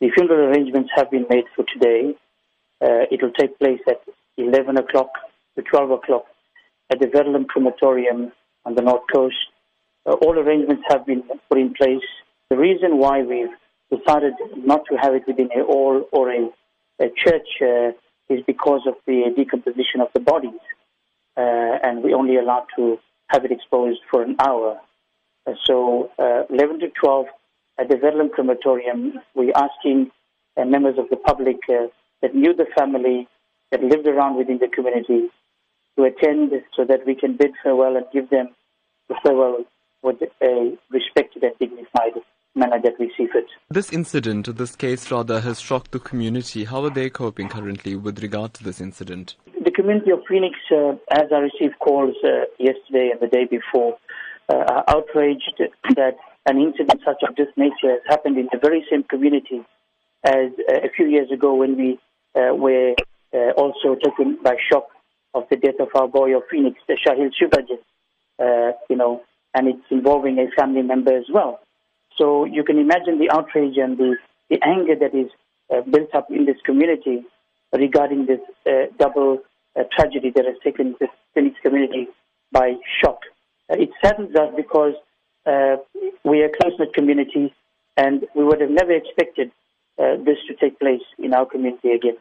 The funeral arrangements have been made for today. Uh, it will take place at 11 o'clock to 12 o'clock at the Verulam Crematorium on the North Coast. Uh, all arrangements have been put in place. The reason why we've decided not to have it within a hall or a, a church uh, is because of the decomposition of the bodies. Uh, and we're only allowed to have it exposed for an hour. Uh, so, uh, 11 to 12 at the Verulam Crematorium, we're asking uh, members of the public uh, that knew the family, that lived around within the community, to attend so that we can bid farewell and give them the farewell with a respected and dignified manner that we see fit. This incident, this case rather, has shocked the community. How are they coping currently with regard to this incident? The community of Phoenix, uh, as I received calls uh, yesterday and the day before, are outraged that an incident such of this nature has happened in the very same community as uh, a few years ago when we uh, were uh, also taken by shock of the death of our boy of Phoenix, the Shahiel Sewpujun, you know, and it's involving a family member as well. So you can imagine the outrage and the, the anger that is uh, built up in this community regarding this uh, double uh, tragedy that has taken this Phoenix community by shock. It saddens us because uh, we are a close-knit community and we would have never expected uh, this to take place in our community again.